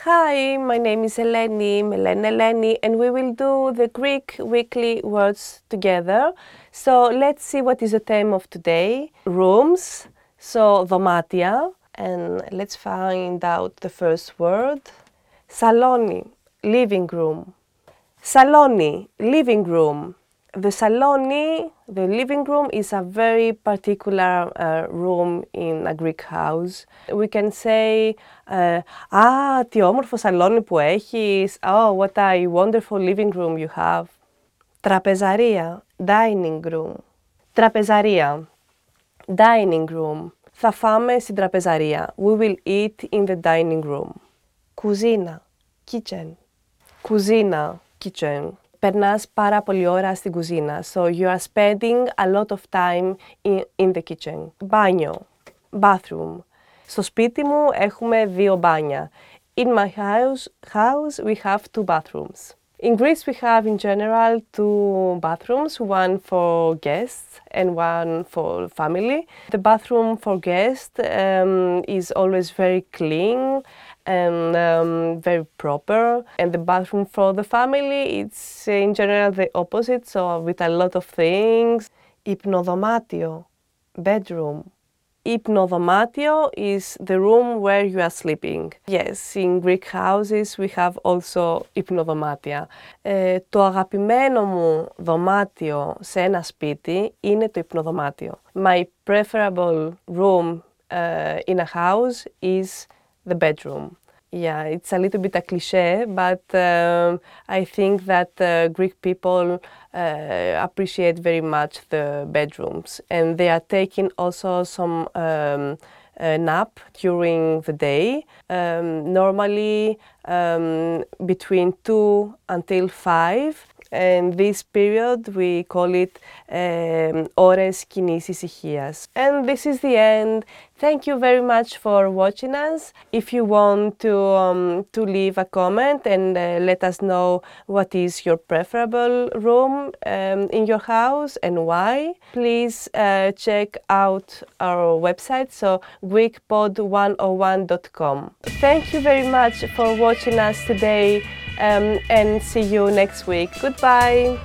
Hi, my name is Eleni, Melena Eleni, and we will do the Greek weekly words together. So let's see what is the theme of today. Rooms, so δωμάτια, and let's find out the first word. Saloni, living room. Saloni, living room. The saloni, the living room, is a very particular uh, room in a Greek house. We can say, uh, «Α, τι όμορφο σαλόνι που έχεις», «Oh, what a wonderful living room you have». Τραπεζαρία, dining room. Τραπεζαρία, dining room. Θα φάμε στην τραπεζαρία. We will eat in the dining room. Κουζίνα, kitchen. Κουζίνα, kitchen. Περνάς πάρα πολύ ώρα στην κουζίνα. So you are spending a lot of time in, in the kitchen. Μπάνιο, bathroom. Στο σπίτι μου έχουμε δύο μπάνια. In my house, house we have two bathrooms. In Greece, we have in general two bathrooms, one for guests and one for family. The bathroom for guests um, is always very clean and um, very proper. And the bathroom for the family, it's in general the opposite, so with a lot of things. Υπνοδωμάτιο, bedroom. Υπνοδωμάτιο is the room where you are sleeping. Yes, in Greek houses we have also υπνοδωμάτια. Ε, το αγαπημένο μου δωμάτιο σε ένα σπίτι είναι το υπνοδωμάτιο. My preferable room uh, in a house is the bedroom. Yeah, it's a little bit a cliche, but um, I think that uh, Greek people uh, appreciate very much the bedrooms, and they are taking also some um, nap during the day. Um, normally um, between two until five, and this period we call it um, Ores Kinis Isichias. And this is the end. Thank you very much for watching us. If you want to, um, to leave a comment and uh, let us know what is your preferable room um, in your house and why, please uh, check out our website, so greekpod101.com. Thank you very much for watching us today um, and see you next week. Goodbye.